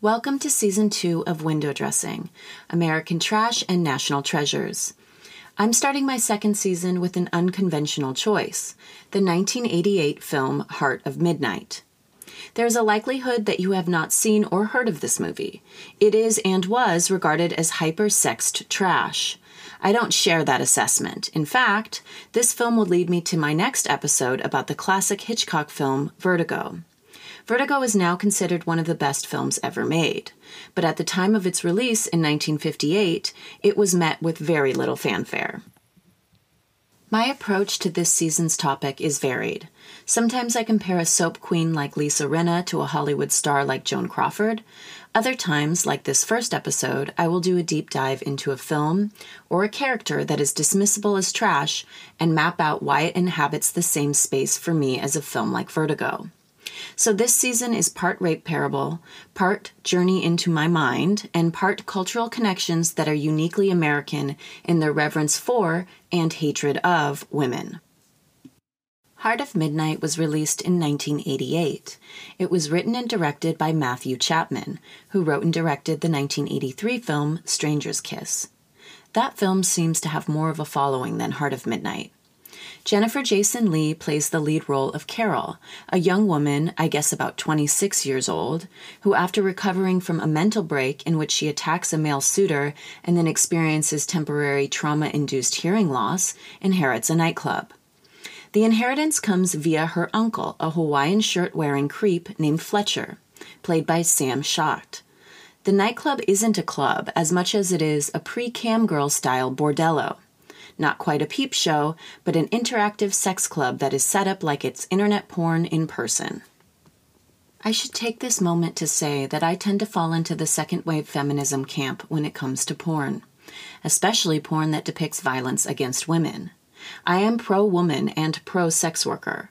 Welcome to season two of Window Dressing American Trash and National Treasures. I'm starting my second season with an unconventional choice the 1988 film Heart of Midnight. There's a likelihood that you have not seen or heard of this movie. It is and was regarded as hyper sexed trash. I don't share that assessment. In fact, this film will lead me to my next episode about the classic Hitchcock film Vertigo. Vertigo is now considered one of the best films ever made, but at the time of its release in 1958, it was met with very little fanfare. My approach to this season's topic is varied. Sometimes I compare a soap queen like Lisa Rinna to a Hollywood star like Joan Crawford. Other times, like this first episode, I will do a deep dive into a film or a character that is dismissible as trash and map out why it inhabits the same space for me as a film like Vertigo. So this season is part rape parable, part journey into my mind, and part cultural connections that are uniquely American in their reverence for and hatred of women. Heart of Midnight was released in 1988. It was written and directed by Matthew Chapman, who wrote and directed the 1983 film Stranger's Kiss. That film seems to have more of a following than Heart of Midnight. Jennifer Jason Leigh plays the lead role of Carol, a young woman, I guess about 26 years old, who, after recovering from a mental break in which she attacks a male suitor and then experiences temporary trauma induced hearing loss, inherits a nightclub. The inheritance comes via her uncle, a Hawaiian shirt wearing creep named Fletcher, played by Sam Schacht. The nightclub isn't a club as much as it is a pre cam girl style bordello. Not quite a peep show, but an interactive sex club that is set up like it's internet porn in person. I should take this moment to say that I tend to fall into the second wave feminism camp when it comes to porn, especially porn that depicts violence against women. I am pro woman and pro sex worker,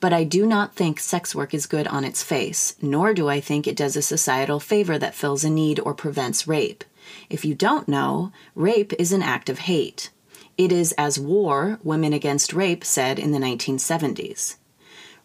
but I do not think sex work is good on its face, nor do I think it does a societal favor that fills a need or prevents rape. If you don't know, rape is an act of hate. It is as war, Women Against Rape said in the 1970s.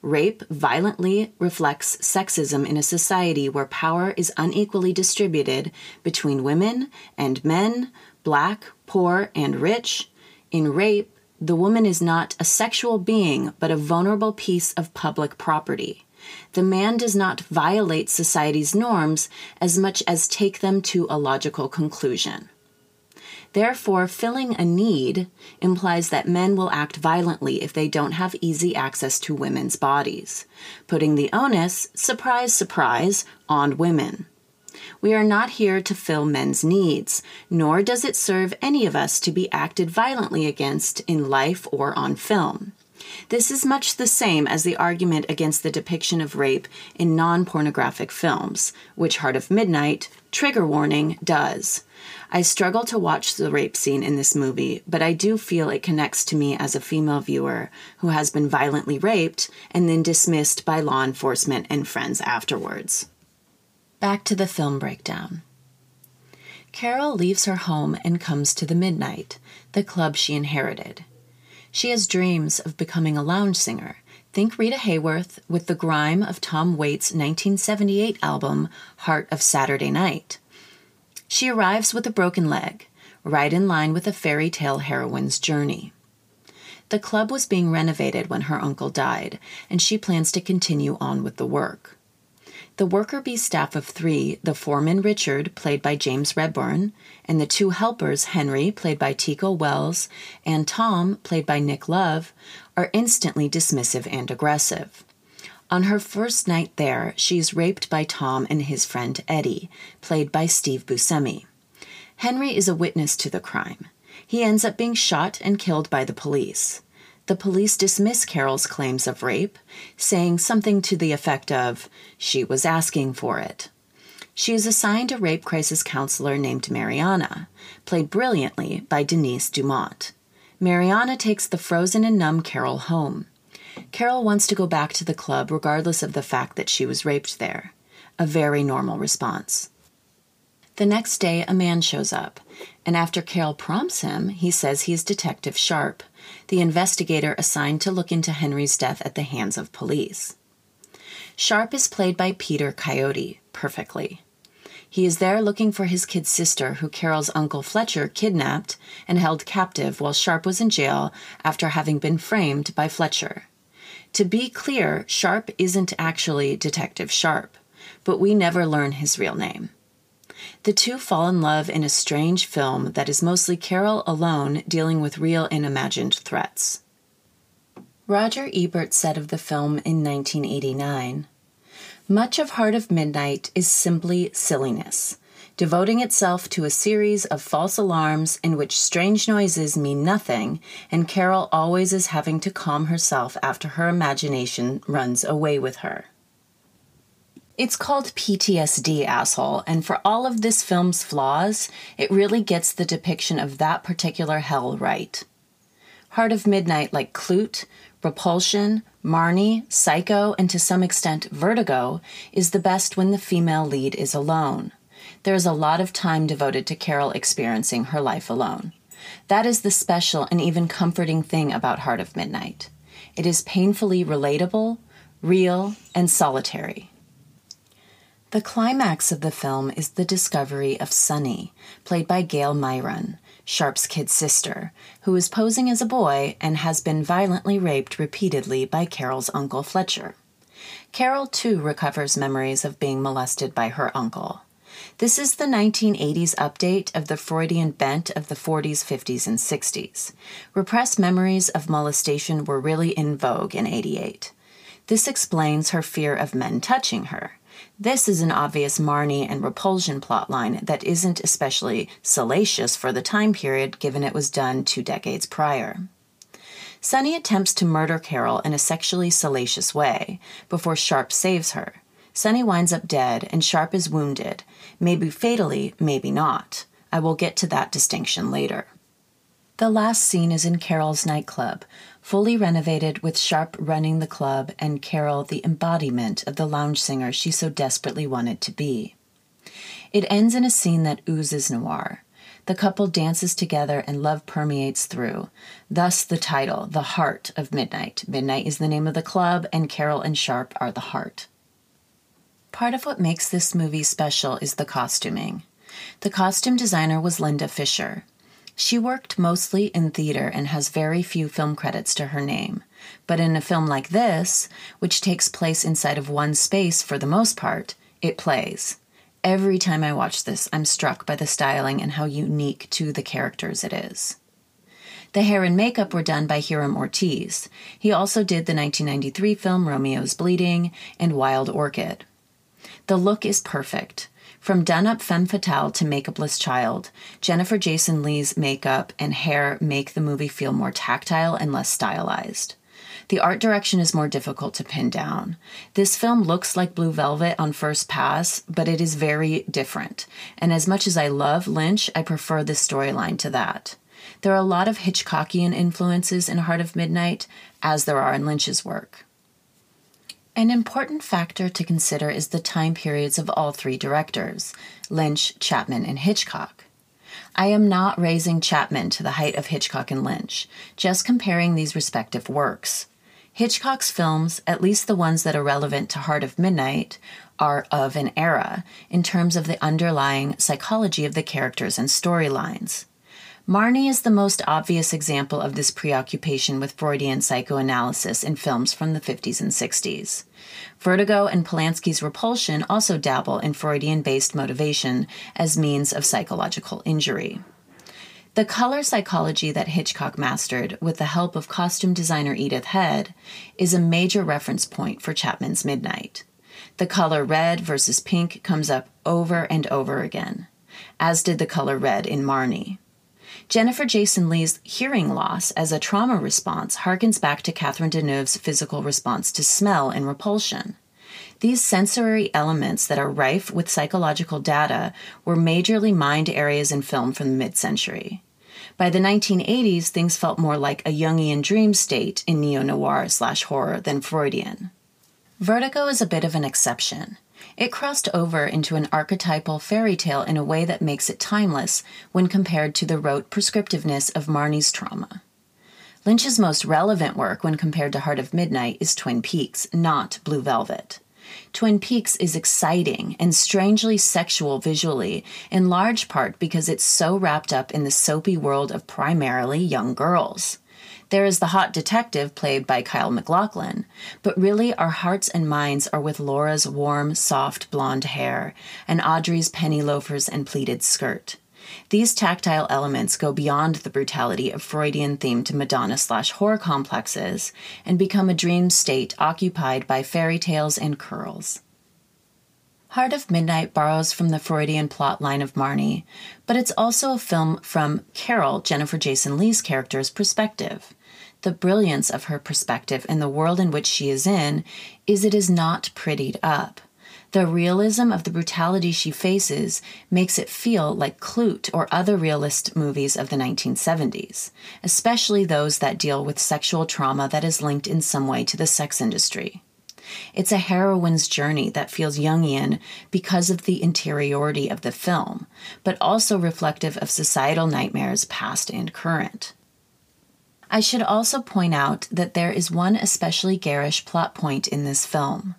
Rape violently reflects sexism in a society where power is unequally distributed between women and men, black, poor, and rich. In rape, the woman is not a sexual being, but a vulnerable piece of public property. The man does not violate society's norms as much as take them to a logical conclusion. Therefore, filling a need implies that men will act violently if they don't have easy access to women's bodies, putting the onus, surprise, surprise, on women. We are not here to fill men's needs, nor does it serve any of us to be acted violently against in life or on film. This is much the same as the argument against the depiction of rape in non pornographic films, which Heart of Midnight, trigger warning, does. I struggle to watch the rape scene in this movie, but I do feel it connects to me as a female viewer who has been violently raped and then dismissed by law enforcement and friends afterwards. Back to the film breakdown. Carol leaves her home and comes to the Midnight, the club she inherited. She has dreams of becoming a lounge singer. Think Rita Hayworth with the grime of Tom Waits' 1978 album, Heart of Saturday Night. She arrives with a broken leg, right in line with a fairy tale heroine's journey. The club was being renovated when her uncle died, and she plans to continue on with the work. The worker bee staff of three, the foreman Richard, played by James Rebhorn, and the two helpers, Henry, played by Tico Wells, and Tom, played by Nick Love, are instantly dismissive and aggressive. On her first night there, she is raped by Tom and his friend Eddie, played by Steve Buscemi. Henry is a witness to the crime. He ends up being shot and killed by the police the police dismiss Carol's claims of rape, saying something to the effect of, she was asking for it. She is assigned a rape crisis counselor named Mariana, played brilliantly by Denise Dumont. Mariana takes the frozen and numb Carol home. Carol wants to go back to the club regardless of the fact that she was raped there. A very normal response. The next day, a man shows up, and after Carol prompts him, he says he is Detective Sharp, the investigator assigned to look into Henry's death at the hands of police. Sharp is played by Peter Coyote perfectly. He is there looking for his kid sister, who Carol's uncle Fletcher kidnapped and held captive while Sharp was in jail after having been framed by Fletcher. To be clear, Sharp isn't actually Detective Sharp, but we never learn his real name. The two fall in love in a strange film that is mostly Carol alone dealing with real and imagined threats. Roger Ebert said of the film in 1989 Much of Heart of Midnight is simply silliness, devoting itself to a series of false alarms in which strange noises mean nothing, and Carol always is having to calm herself after her imagination runs away with her. It's called PTSD, asshole, and for all of this film's flaws, it really gets the depiction of that particular hell right. Heart of Midnight, like Klute, Repulsion, Marnie, Psycho, and to some extent Vertigo, is the best when the female lead is alone. There is a lot of time devoted to Carol experiencing her life alone. That is the special and even comforting thing about Heart of Midnight. It is painfully relatable, real, and solitary. The climax of the film is the discovery of Sunny, played by Gale Mayron, Sharp's kid sister, who is posing as a boy and has been violently raped repeatedly by Carol's uncle Fletcher. Carol, too, recovers memories of being molested by her uncle. This is the 1980s update of the Freudian bent of the 40s, 50s, and 60s. Repressed memories of molestation were really in vogue in 88. This explains her fear of men touching her. This is an obvious Marnie and repulsion plotline that isn't especially salacious for the time period given it was done two decades prior. Sunny attempts to murder Carol in a sexually salacious way before Sharp saves her. Sunny winds up dead and Sharp is wounded, maybe fatally, maybe not. I will get to that distinction later. The last scene is in Carol's nightclub, fully renovated with Sharp running the club and Carol the embodiment of the lounge singer she so desperately wanted to be. It ends in a scene that oozes noir. The couple dances together and love permeates through. Thus, the title, The Heart of Midnight. Midnight is the name of the club, and Carol and Sharp are the heart. Part of what makes this movie special is the costuming. The costume designer was Linda Fisher. She worked mostly in theater and has very few film credits to her name. But in a film like this, which takes place inside of one space for the most part, it plays. Every time I watch this, I'm struck by the styling and how unique to the characters it is. The hair and makeup were done by Hiram Ortiz. He also did the 1993 film Romeo's Bleeding and Wild Orchid. The look is perfect. From done up femme fatale to makeupless child, Jennifer Jason Leigh's makeup and hair make the movie feel more tactile and less stylized. The art direction is more difficult to pin down. This film looks like Blue Velvet on first pass, but it is very different. And as much as I love Lynch, I prefer this storyline to that. There are a lot of Hitchcockian influences in Heart of Midnight, as there are in Lynch's work. An important factor to consider is the time periods of all three directors Lynch, Chapman, and Hitchcock. I am not raising Chapman to the height of Hitchcock and Lynch, just comparing these respective works. Hitchcock's films, at least the ones that are relevant to Heart of Midnight, are of an era in terms of the underlying psychology of the characters and storylines. Marnie is the most obvious example of this preoccupation with Freudian psychoanalysis in films from the 50s and 60s. Vertigo and Polanski's Repulsion also dabble in Freudian based motivation as means of psychological injury. The color psychology that Hitchcock mastered with the help of costume designer Edith Head is a major reference point for Chapman's Midnight. The color red versus pink comes up over and over again, as did the color red in Marnie. Jennifer Jason Leigh's hearing loss as a trauma response harkens back to Catherine Deneuve's physical response to smell and repulsion. These sensory elements that are rife with psychological data were majorly mined areas in film from the mid century. By the 1980s, things felt more like a Jungian dream state in neo noir slash horror than Freudian. Vertigo is a bit of an exception. It crossed over into an archetypal fairy tale in a way that makes it timeless when compared to the rote prescriptiveness of Marnie's trauma. Lynch's most relevant work when compared to Heart of Midnight is Twin Peaks, not Blue Velvet. Twin Peaks is exciting and strangely sexual visually, in large part because it's so wrapped up in the soapy world of primarily young girls. There is the hot detective played by Kyle MacLachlan, but really our hearts and minds are with Laura's warm, soft blonde hair and Audrey's penny loafers and pleated skirt. These tactile elements go beyond the brutality of Freudian themed Madonna slash horror complexes and become a dream state occupied by fairy tales and curls. Heart of Midnight borrows from the Freudian plot line of Marnie, but it's also a film from Carol, Jennifer Jason Leigh's character's perspective. The brilliance of her perspective and the world in which she is in is it is not prettied up. The realism of the brutality she faces makes it feel like Klute or other realist movies of the 1970s, especially those that deal with sexual trauma that is linked in some way to the sex industry. It's a heroine's journey that feels Jungian because of the interiority of the film, but also reflective of societal nightmares past and current. I should also point out that there is one especially garish plot point in this film.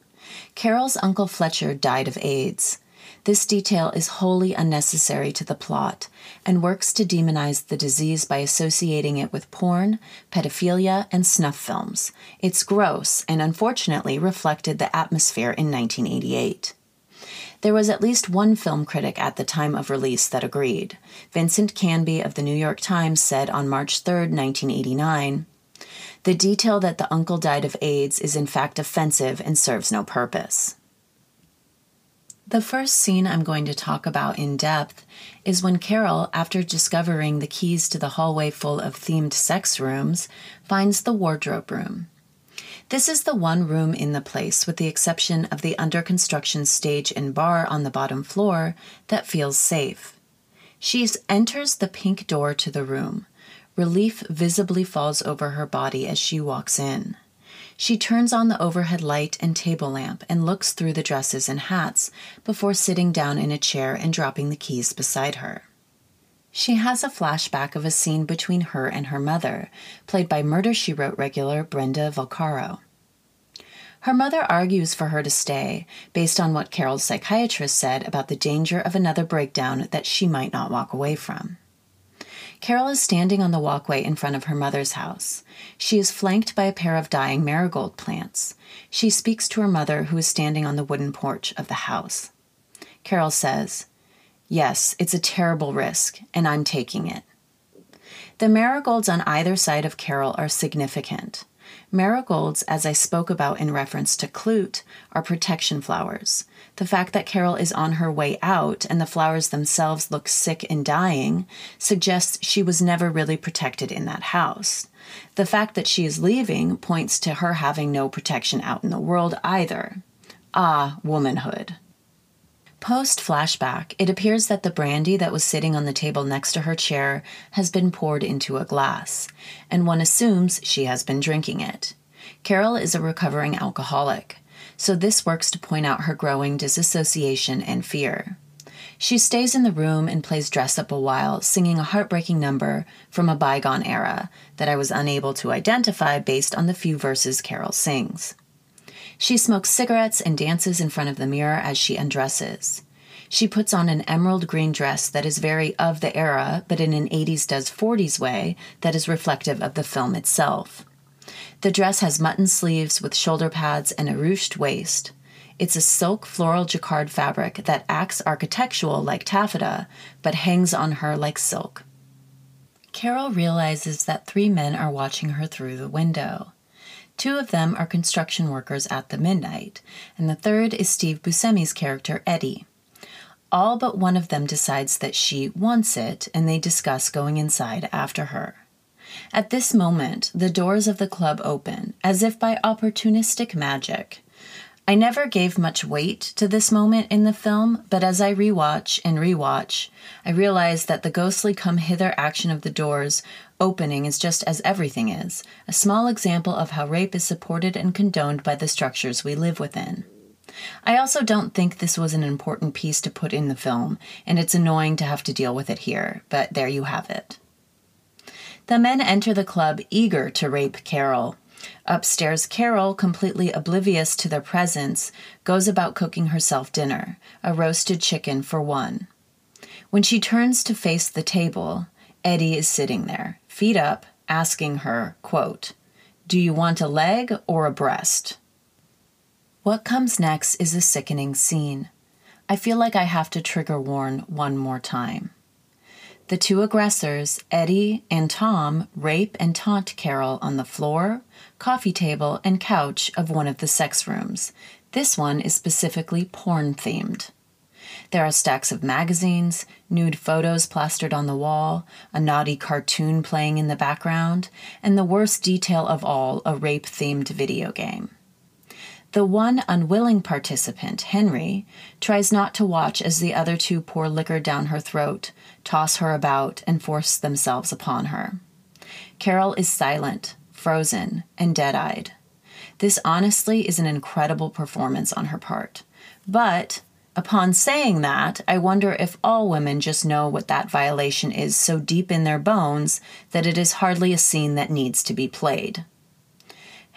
Carol's Uncle Fletcher died of AIDS. This detail is wholly unnecessary to the plot and works to demonize the disease by associating it with porn, pedophilia, and snuff films. It's gross and unfortunately reflected the atmosphere in 1988. There was at least one film critic at the time of release that agreed. Vincent Canby of the New York Times said on March 3, 1989, the detail that the uncle died of AIDS is in fact offensive and serves no purpose. The first scene I'm going to talk about in depth is when Carol, after discovering the keys to the hallway full of themed sex rooms, finds the wardrobe room. This is the one room in the place, with the exception of the under construction stage and bar on the bottom floor, that feels safe. She enters the pink door to the room. Relief visibly falls over her body as she walks in. She turns on the overhead light and table lamp and looks through the dresses and hats before sitting down in a chair and dropping the keys beside her. She has a flashback of a scene between her and her mother, played by Murder She Wrote regular Brenda Vaccaro. Her mother argues for her to stay, based on what Carol's psychiatrist said about the danger of another breakdown that she might not walk away from. Carol is standing on the walkway in front of her mother's house. She is flanked by a pair of dying marigold plants. She speaks to her mother, who is standing on the wooden porch of the house. Carol says, Yes, it's a terrible risk, and I'm taking it. The marigolds on either side of Carol are significant. Marigolds, as I spoke about in reference to Klute, are protection flowers. The fact that Carol is on her way out and the flowers themselves look sick and dying suggests she was never really protected in that house. The fact that she is leaving points to her having no protection out in the world either. Ah, womanhood. Post flashback, it appears that the brandy that was sitting on the table next to her chair has been poured into a glass, and one assumes she has been drinking it. Carol is a recovering alcoholic, so this works to point out her growing disassociation and fear. She stays in the room and plays dress up a while, singing a heartbreaking number from a bygone era that I was unable to identify based on the few verses Carol sings. She smokes cigarettes and dances in front of the mirror as she undresses. She puts on an emerald green dress that is very of the era, but in an 80s does 40s way that is reflective of the film itself. The dress has mutton sleeves with shoulder pads and a ruched waist. It's a silk floral jacquard fabric that acts architectural like taffeta, but hangs on her like silk. Carol realizes that three men are watching her through the window. Two of them are construction workers at the Midnight, and the third is Steve Buscemi's character, Eddie. All but one of them decides that she wants it, and they discuss going inside after her. At this moment, the doors of the club open, as if by opportunistic magic. I never gave much weight to this moment in the film, but as I rewatch and rewatch, I realize that the ghostly come hither action of the doors opening is just as everything is a small example of how rape is supported and condoned by the structures we live within. I also don't think this was an important piece to put in the film, and it's annoying to have to deal with it here, but there you have it. The men enter the club eager to rape Carol. Upstairs, Carol, completely oblivious to their presence, goes about cooking herself dinner a roasted chicken for one. When she turns to face the table, Eddie is sitting there, feet up, asking her, quote, Do you want a leg or a breast? What comes next is a sickening scene. I feel like I have to trigger warn one more time. The two aggressors, Eddie and Tom, rape and taunt Carol on the floor, coffee table, and couch of one of the sex rooms. This one is specifically porn themed. There are stacks of magazines, nude photos plastered on the wall, a naughty cartoon playing in the background, and the worst detail of all, a rape themed video game. The one unwilling participant, Henry, tries not to watch as the other two pour liquor down her throat, toss her about, and force themselves upon her. Carol is silent, frozen, and dead eyed. This honestly is an incredible performance on her part. But upon saying that, I wonder if all women just know what that violation is so deep in their bones that it is hardly a scene that needs to be played.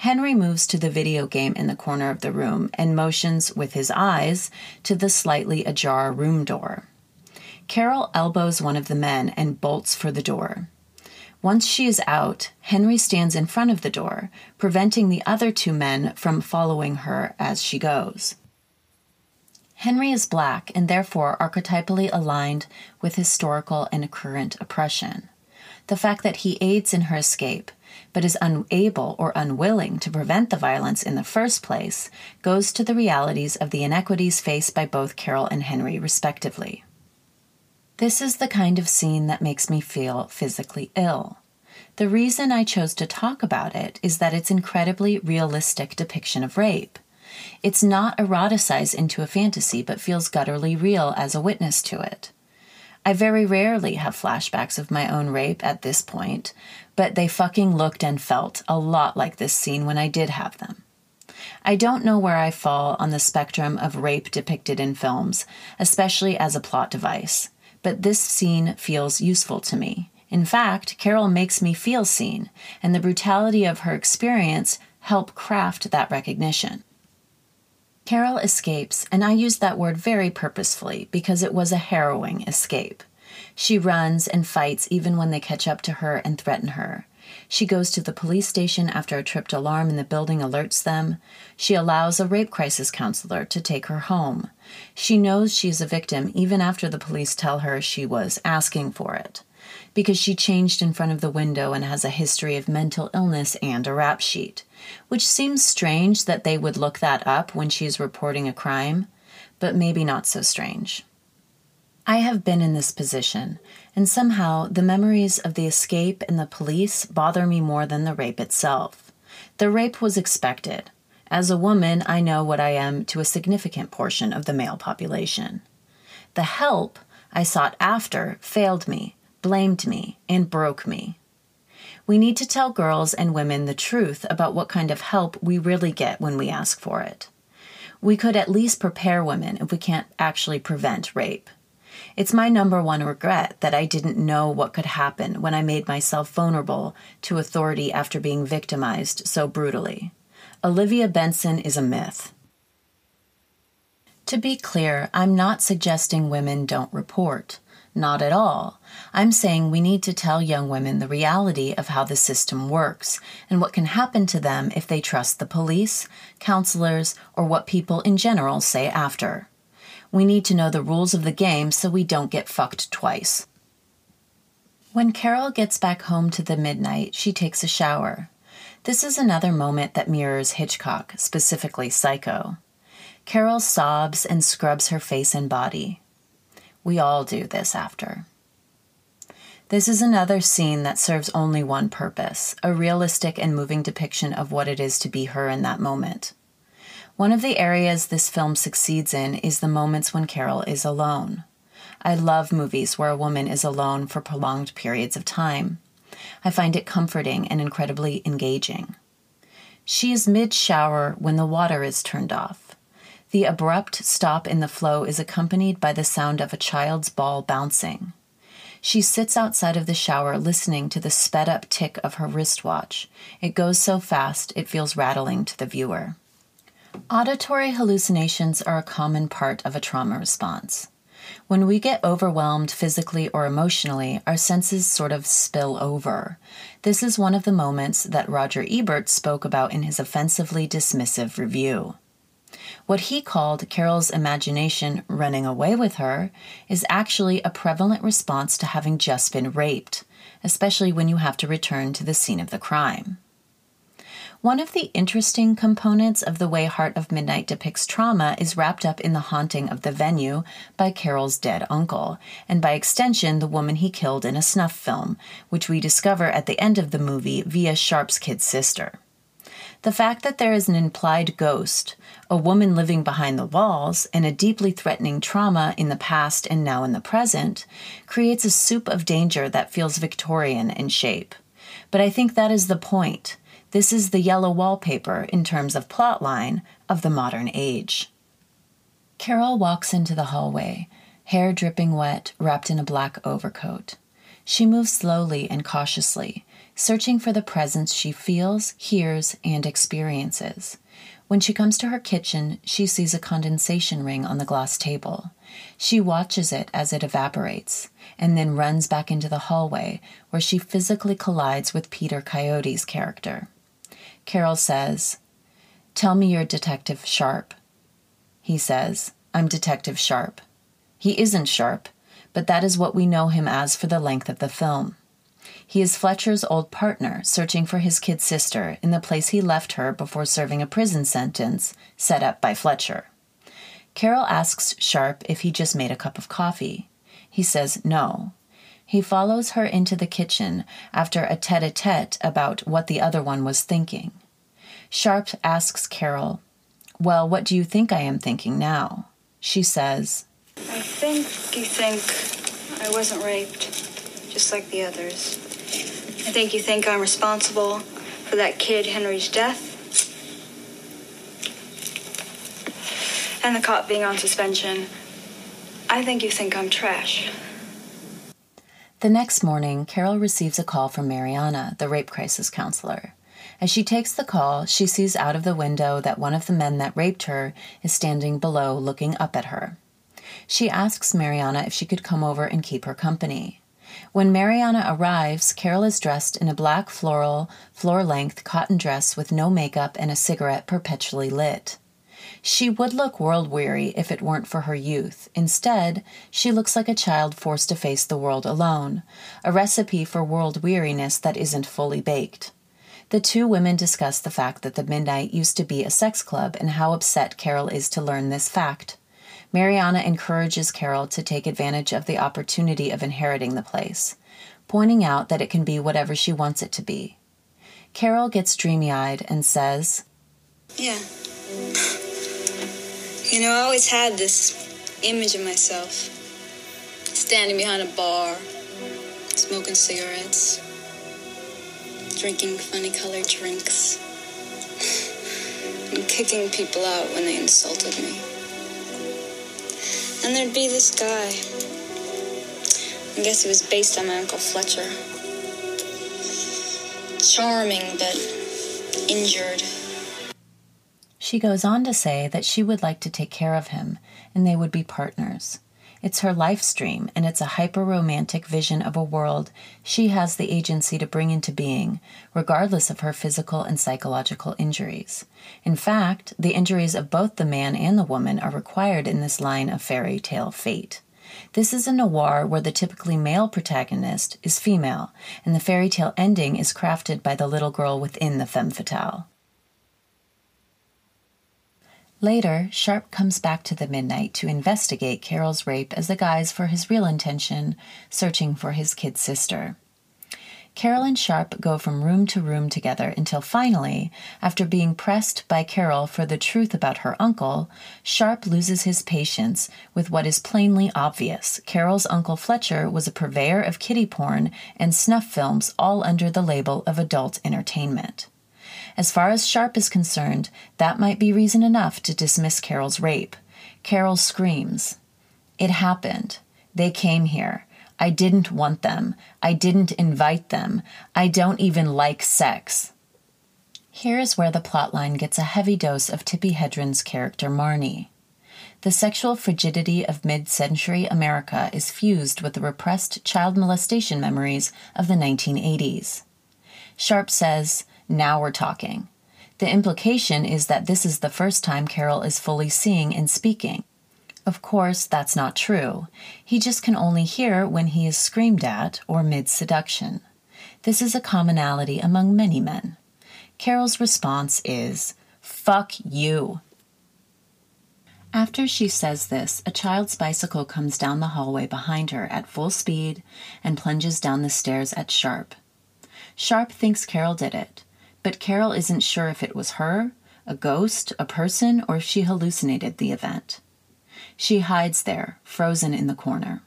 Henry moves to the video game in the corner of the room and motions with his eyes to the slightly ajar room door. Carol elbows one of the men and bolts for the door. Once she is out, Henry stands in front of the door, preventing the other two men from following her as she goes. Henry is black and therefore archetypally aligned with historical and current oppression. The fact that he aids in her escape but is unable or unwilling to prevent the violence in the first place, goes to the realities of the inequities faced by both Carol and Henry, respectively. This is the kind of scene that makes me feel physically ill. The reason I chose to talk about it is that it's incredibly realistic depiction of rape. It's not eroticized into a fantasy, but feels gutturally real as a witness to it. I very rarely have flashbacks of my own rape at this point, but they fucking looked and felt a lot like this scene when I did have them. I don't know where I fall on the spectrum of rape depicted in films, especially as a plot device, but this scene feels useful to me. In fact, Carol makes me feel seen, and the brutality of her experience help craft that recognition. Carol escapes, and I use that word very purposefully because it was a harrowing escape. She runs and fights even when they catch up to her and threaten her. She goes to the police station after a tripped alarm in the building alerts them. She allows a rape crisis counselor to take her home. She knows she is a victim even after the police tell her she was asking for it. Because she changed in front of the window and has a history of mental illness and a rap sheet which seems strange that they would look that up when she's reporting a crime, but maybe not so strange. I have been in this position, and somehow the memories of the escape and the police bother me more than the rape itself. The rape was expected. As a woman, I know what I am to a significant portion of the male population. The help I sought after failed me, blamed me, and broke me. We need to tell girls and women the truth about what kind of help we really get when we ask for it. We could at least prepare women if we can't actually prevent rape. It's my number one regret that I didn't know what could happen when I made myself vulnerable to authority after being victimized so brutally. Olivia Benson is a myth. To be clear, I'm not suggesting women don't report. Not at all. I'm saying we need to tell young women the reality of how the system works and what can happen to them if they trust the police, counselors, or what people in general say after. We need to know the rules of the game so we don't get fucked twice. When Carol gets back home to the midnight, she takes a shower. This is another moment that mirrors Hitchcock, specifically Psycho. Carol sobs and scrubs her face and body. We all do this after. This is another scene that serves only one purpose a realistic and moving depiction of what it is to be her in that moment. One of the areas this film succeeds in is the moments when Carol is alone. I love movies where a woman is alone for prolonged periods of time. I find it comforting and incredibly engaging. She is mid shower when the water is turned off. The abrupt stop in the flow is accompanied by the sound of a child's ball bouncing. She sits outside of the shower listening to the sped up tick of her wristwatch. It goes so fast it feels rattling to the viewer. Auditory hallucinations are a common part of a trauma response. When we get overwhelmed physically or emotionally, our senses sort of spill over. This is one of the moments that Roger Ebert spoke about in his offensively dismissive review. What he called Carol's imagination running away with her is actually a prevalent response to having just been raped, especially when you have to return to the scene of the crime. One of the interesting components of the way Heart of Midnight depicts trauma is wrapped up in the haunting of the venue by Carol's dead uncle, and by extension, the woman he killed in a snuff film, which we discover at the end of the movie via Sharp's kid sister. The fact that there is an implied ghost, a woman living behind the walls, and a deeply threatening trauma in the past and now in the present creates a soup of danger that feels Victorian in shape. But I think that is the point. This is the yellow wallpaper in terms of plotline of the modern age. Carol walks into the hallway, hair dripping wet, wrapped in a black overcoat. She moves slowly and cautiously, searching for the presence she feels, hears, and experiences. When she comes to her kitchen, she sees a condensation ring on the glass table. She watches it as it evaporates, and then runs back into the hallway where she physically collides with Peter Coyote's character. Carol says, Tell me you're Detective Sharp. He says, I'm Detective Sharp. He isn't sharp, but that is what we know him as for the length of the film. He is Fletcher's old partner, searching for his kid sister in the place he left her before serving a prison sentence set up by Fletcher. Carol asks Sharp if he just made a cup of coffee. He says no, he follows her into the kitchen after a tete a tete about what the other one was thinking. Sharp asks Carol, Well, what do you think I am thinking now? She says, I think you think I wasn't raped, just like the others. I think you think I'm responsible for that kid Henry's death. And the cop being on suspension. I think you think I'm trash. The next morning, Carol receives a call from Mariana, the rape crisis counselor. As she takes the call, she sees out of the window that one of the men that raped her is standing below looking up at her. She asks Mariana if she could come over and keep her company. When Mariana arrives, Carol is dressed in a black floral, floor length cotton dress with no makeup and a cigarette perpetually lit. She would look world weary if it weren't for her youth. Instead, she looks like a child forced to face the world alone, a recipe for world weariness that isn't fully baked. The two women discuss the fact that the Midnight used to be a sex club and how upset Carol is to learn this fact. Mariana encourages Carol to take advantage of the opportunity of inheriting the place, pointing out that it can be whatever she wants it to be. Carol gets dreamy eyed and says, Yeah. You know, I always had this image of myself standing behind a bar, smoking cigarettes, drinking funny colored drinks, and kicking people out when they insulted me. And there'd be this guy. I guess he was based on my Uncle Fletcher. Charming, but injured. She goes on to say that she would like to take care of him and they would be partners. It's her life stream and it's a hyper romantic vision of a world she has the agency to bring into being, regardless of her physical and psychological injuries. In fact, the injuries of both the man and the woman are required in this line of fairy tale fate. This is a noir where the typically male protagonist is female, and the fairy tale ending is crafted by the little girl within the femme fatale. Later, Sharp comes back to the Midnight to investigate Carol's rape as a guise for his real intention, searching for his kid sister. Carol and Sharp go from room to room together until finally, after being pressed by Carol for the truth about her uncle, Sharp loses his patience with what is plainly obvious. Carol's uncle Fletcher was a purveyor of kiddie porn and snuff films, all under the label of adult entertainment. As far as Sharp is concerned, that might be reason enough to dismiss Carol's rape. Carol screams, It happened. They came here. I didn't want them. I didn't invite them. I don't even like sex. Here is where the plotline gets a heavy dose of Tippi Hedren's character Marnie. The sexual frigidity of mid century America is fused with the repressed child molestation memories of the 1980s. Sharp says, Now we're talking. The implication is that this is the first time Carol is fully seeing and speaking. Of course, that's not true. He just can only hear when he is screamed at or mid seduction. This is a commonality among many men. Carol's response is, Fuck you. After she says this, a child's bicycle comes down the hallway behind her at full speed and plunges down the stairs at Sharp. Sharp thinks Carol did it, but Carol isn't sure if it was her, a ghost, a person, or if she hallucinated the event. She hides there, frozen in the corner.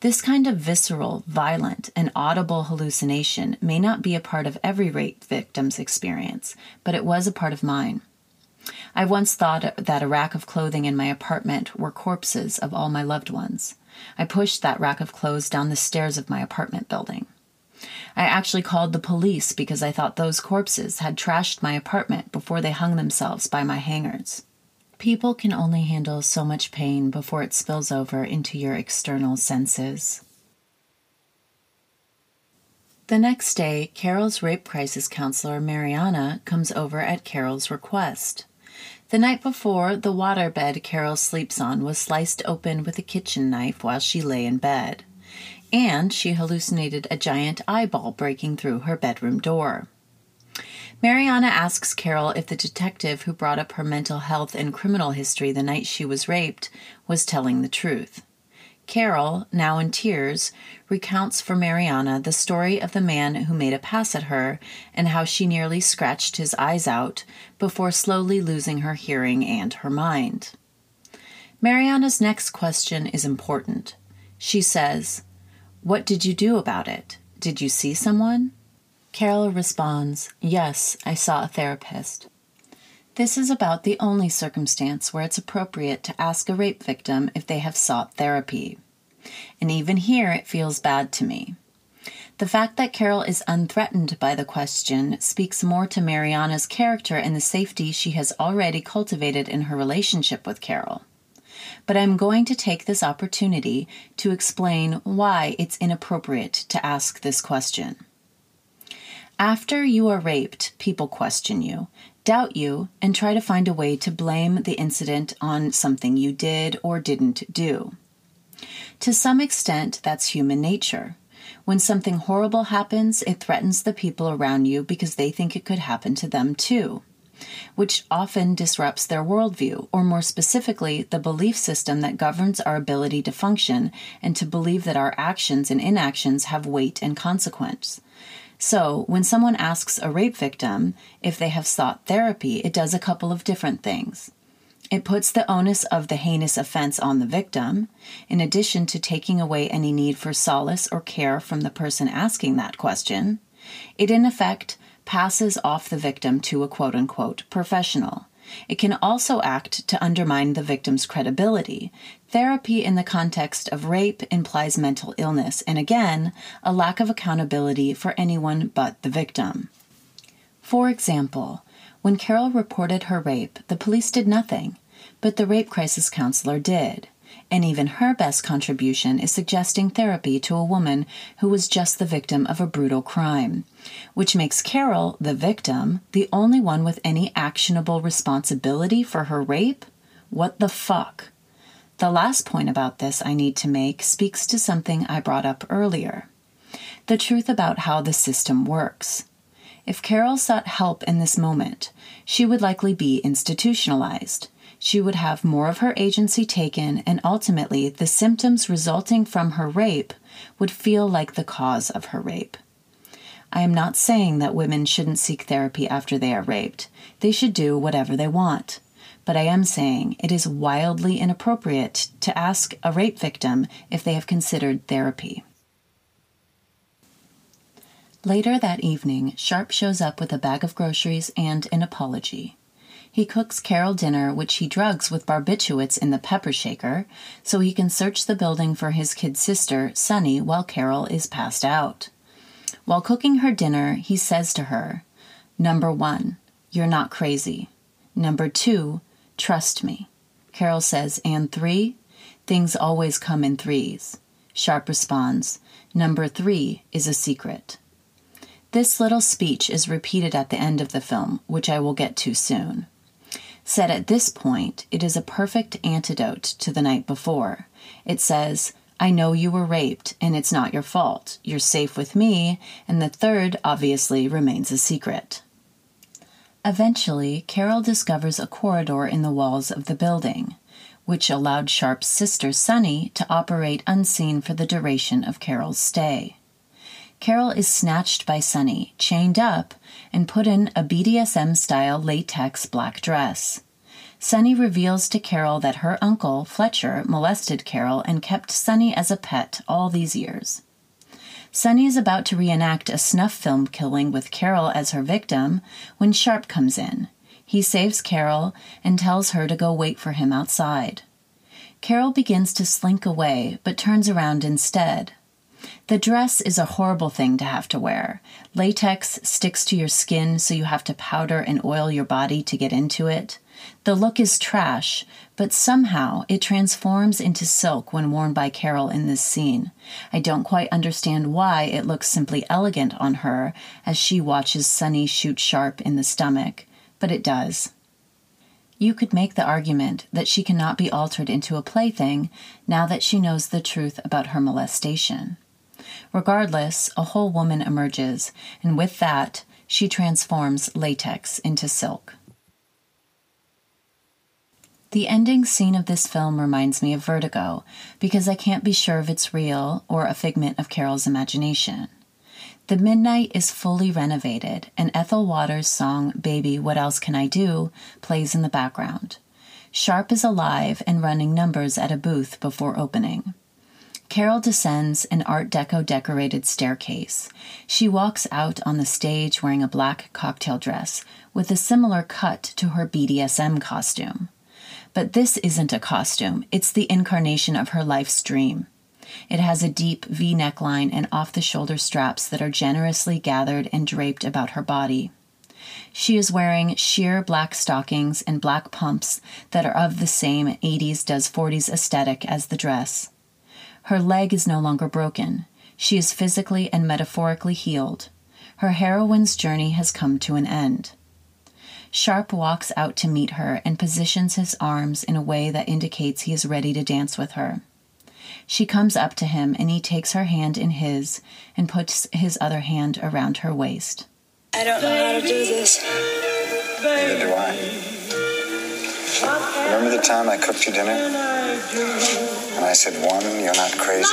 This kind of visceral, violent, and audible hallucination may not be a part of every rape victim's experience, but it was a part of mine. I once thought that a rack of clothing in my apartment were corpses of all my loved ones. I pushed that rack of clothes down the stairs of my apartment building. I actually called the police because I thought those corpses had trashed my apartment before they hung themselves by my hangers. People can only handle so much pain before it spills over into your external senses. The next day, Carol's rape crisis counselor, Mariana, comes over at Carol's request. The night before, the waterbed Carol sleeps on was sliced open with a kitchen knife while she lay in bed. And she hallucinated a giant eyeball breaking through her bedroom door. Mariana asks Carol if the detective who brought up her mental health and criminal history the night she was raped was telling the truth. Carol, now in tears, recounts for Mariana the story of the man who made a pass at her and how she nearly scratched his eyes out before slowly losing her hearing and her mind. Mariana's next question is important. She says, What did you do about it? Did you see someone? Carol responds, Yes, I saw a therapist. This is about the only circumstance where it's appropriate to ask a rape victim if they have sought therapy. And even here, it feels bad to me. The fact that Carol is unthreatened by the question speaks more to Mariana's character and the safety she has already cultivated in her relationship with Carol. But I'm going to take this opportunity to explain why it's inappropriate to ask this question. After you are raped, people question you, doubt you, and try to find a way to blame the incident on something you did or didn't do. To some extent, that's human nature. When something horrible happens, it threatens the people around you because they think it could happen to them too, which often disrupts their worldview, or more specifically, the belief system that governs our ability to function and to believe that our actions and inactions have weight and consequence. So, when someone asks a rape victim if they have sought therapy, it does a couple of different things. It puts the onus of the heinous offense on the victim, in addition to taking away any need for solace or care from the person asking that question. It, in effect, passes off the victim to a quote unquote professional, it can also act to undermine the victim's credibility. Therapy in the context of rape implies mental illness, and again, a lack of accountability for anyone but the victim. For example, when Carol reported her rape, the police did nothing, but the rape crisis counselor did and even her best contribution is suggesting therapy to a woman who was just the victim of a brutal crime, which makes Carol, the victim, the only one with any actionable responsibility for her rape? What the fuck? The last point about this I need to make speaks to something I brought up earlier the truth about how the system works. If Carol sought help in this moment, she would likely be institutionalized she would have more of her agency taken, and ultimately, the symptoms resulting from her rape would feel like the cause of her rape. I am not saying that women shouldn't seek therapy after they are raped. They should do whatever they want. But I am saying it is wildly inappropriate to ask a rape victim if they have considered therapy. Later that evening, Sharp shows up with a bag of groceries and an apology. He cooks Carol dinner, which he drugs with barbiturates in the pepper shaker, so he can search the building for his kid sister, Sunny, while Carol is passed out. While cooking her dinner, he says to her, Number one, you're not crazy. Number two, trust me. Carol says, and three, things always come in threes. Sharp responds, Number three is a secret. This little speech is repeated at the end of the film, which I will get to soon. Said at this point, it is a perfect antidote to the night before. It says, I know you were raped, and it's not your fault. You're safe with me, and the third obviously remains a secret. Eventually, Carol discovers a corridor in the walls of the building, which allowed Sharp's sister Sunny to operate unseen for the duration of Carol's stay. Carol is snatched by Sunny, chained up, and put in a BDSM style latex black dress. Sunny reveals to Carol that her uncle, Fletcher, molested Carol and kept Sunny as a pet all these years. Sunny is about to reenact a snuff film killing with Carol as her victim when Sharp comes in. He saves Carol and tells her to go wait for him outside. Carol begins to slink away, but turns around instead. The dress is a horrible thing to have to wear. Latex sticks to your skin, so you have to powder and oil your body to get into it. The look is trash, but somehow it transforms into silk when worn by Carol in this scene. I don't quite understand why it looks simply elegant on her as she watches Sunny shoot Sharp in the stomach, but it does. You could make the argument that she cannot be altered into a plaything now that she knows the truth about her molestation. Regardless, a whole woman emerges, and with that, she transforms latex into silk. The ending scene of this film reminds me of Vertigo because I can't be sure if it's real or a figment of Carol's imagination. The midnight is fully renovated, and Ethel Waters' song Baby, What Else Can I Do plays in the background. Sharp is alive and running numbers at a booth before opening. Carol descends an Art Deco decorated staircase. She walks out on the stage wearing a black cocktail dress with a similar cut to her BDSM costume. But this isn't a costume, it's the incarnation of her life's dream. It has a deep V neckline and off the shoulder straps that are generously gathered and draped about her body. She is wearing sheer black stockings and black pumps that are of the same 80s does 40s aesthetic as the dress. Her leg is no longer broken. She is physically and metaphorically healed. Her heroine's journey has come to an end. Sharp walks out to meet her and positions his arms in a way that indicates he is ready to dance with her. She comes up to him and he takes her hand in his and puts his other hand around her waist. I don't know how to do this. Neither do I. Remember the time I cooked you dinner? And I said, one, you're not crazy.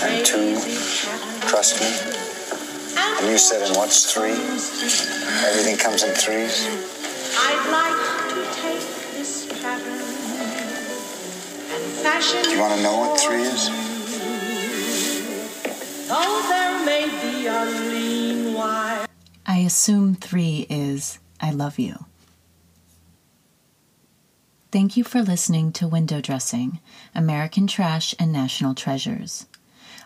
And two, trust me. And you said, and what's three? Everything comes in threes. I'd like to take this pattern and fashion. Do you want to know what three is? There may be a lean wire. I assume three is I love you. Thank you for listening to Window Dressing American Trash and National Treasures.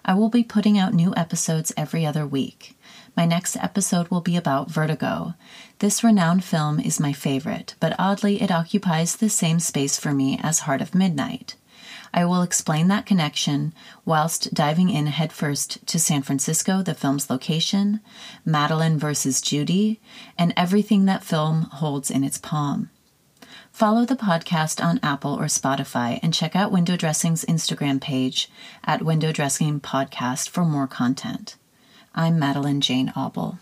I will be putting out new episodes every other week. My next episode will be about Vertigo. This renowned film is my favorite, but oddly, it occupies the same space for me as Heart of Midnight. I will explain that connection whilst diving in headfirst to San Francisco, the film's location, Madeleine versus Judy, and everything that film holds in its palm. Follow the podcast on Apple or Spotify and check out Window Dressing's Instagram page at Window Dressing Podcast for more content. I'm Madelaine Jane Auble.